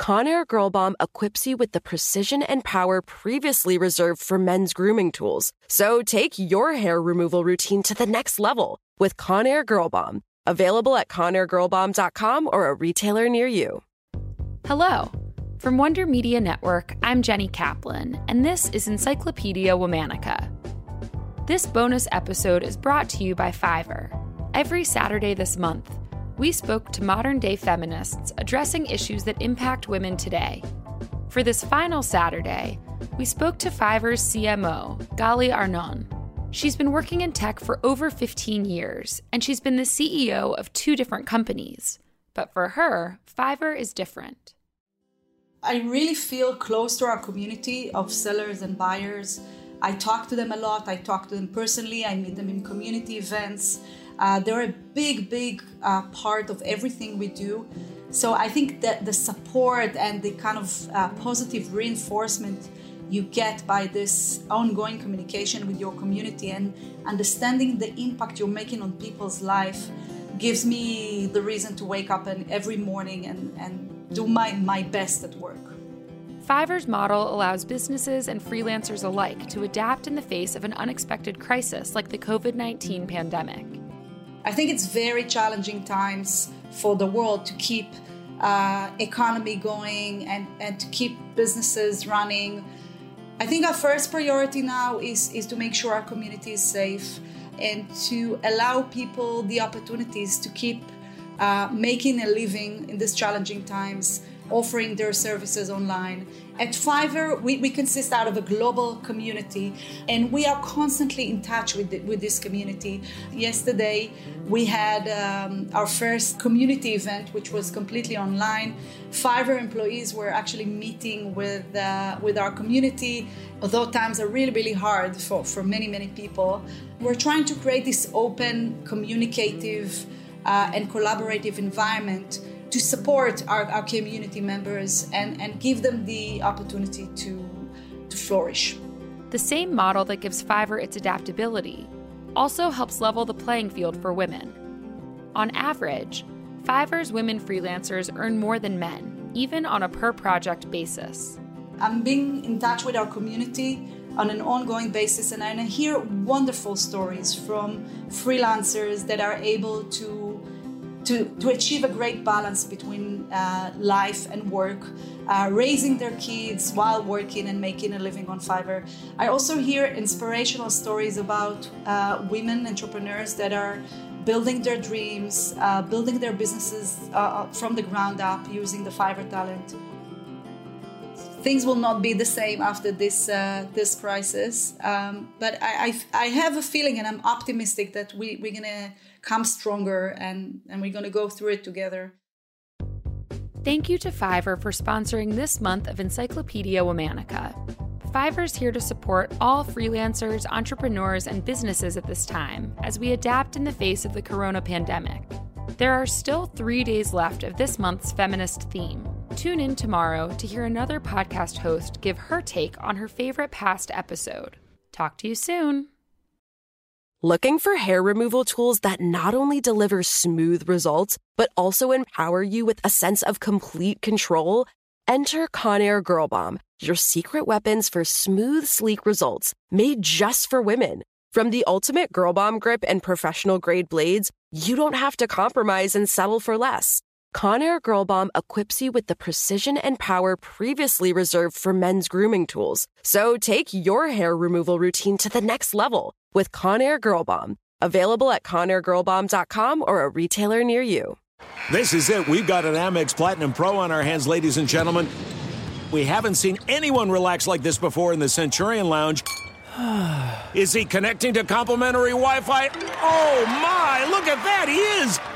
Conair Girl Bomb equips you with the precision and power previously reserved for men's grooming tools. So take your hair removal routine to the next level with Conair Girl Bomb. Available at ConairGirlBomb.com or a retailer near you. Hello. From Wonder Media Network, I'm Jenny Kaplan, and this is Encyclopedia Womanica. This bonus episode is brought to you by Fiverr. Every Saturday this month, we spoke to modern day feminists addressing issues that impact women today. For this final Saturday, we spoke to Fiverr's CMO, Gali Arnon. She's been working in tech for over 15 years, and she's been the CEO of two different companies. But for her, Fiverr is different. I really feel close to our community of sellers and buyers. I talk to them a lot. I talk to them personally. I meet them in community events. Uh, they're a big, big uh, part of everything we do. So I think that the support and the kind of uh, positive reinforcement you get by this ongoing communication with your community and understanding the impact you're making on people's life gives me the reason to wake up and every morning and, and do my, my best at work. Fiverr's model allows businesses and freelancers alike to adapt in the face of an unexpected crisis like the COVID 19 pandemic. I think it's very challenging times for the world to keep uh, economy going and, and to keep businesses running. I think our first priority now is, is to make sure our community is safe and to allow people the opportunities to keep uh, making a living in these challenging times offering their services online. At Fiverr, we, we consist out of a global community and we are constantly in touch with, the, with this community. Yesterday, we had um, our first community event, which was completely online. Fiverr employees were actually meeting with, uh, with our community, although times are really, really hard for, for many, many people. We're trying to create this open, communicative, uh, and collaborative environment to support our, our community members and, and give them the opportunity to, to flourish. The same model that gives Fiverr its adaptability also helps level the playing field for women. On average, Fiverr's women freelancers earn more than men, even on a per project basis. I'm being in touch with our community on an ongoing basis, and I hear wonderful stories from freelancers that are able to to, to achieve a great balance between uh, life and work, uh, raising their kids while working and making a living on Fiverr. I also hear inspirational stories about uh, women entrepreneurs that are building their dreams, uh, building their businesses uh, from the ground up using the Fiverr talent. Things will not be the same after this this crisis, um, but I, I, I have a feeling, and I'm optimistic that we we're gonna come stronger and, and we're to go through it together. Thank you to Fiverr for sponsoring this month of Encyclopedia Womanica. Fiverr's here to support all freelancers, entrepreneurs, and businesses at this time as we adapt in the face of the corona pandemic. There are still three days left of this month's feminist theme. Tune in tomorrow to hear another podcast host give her take on her favorite past episode. Talk to you soon. Looking for hair removal tools that not only deliver smooth results, but also empower you with a sense of complete control? Enter Conair Girl Bomb, your secret weapons for smooth, sleek results made just for women. From the ultimate Girl Bomb grip and professional grade blades, you don't have to compromise and settle for less. Conair Girl Bomb equips you with the precision and power previously reserved for men's grooming tools. So take your hair removal routine to the next level with Conair Girl Bomb. Available at ConairGirlBomb.com or a retailer near you. This is it. We've got an Amex Platinum Pro on our hands, ladies and gentlemen. We haven't seen anyone relax like this before in the Centurion Lounge. Is he connecting to complimentary Wi Fi? Oh my, look at that, he is!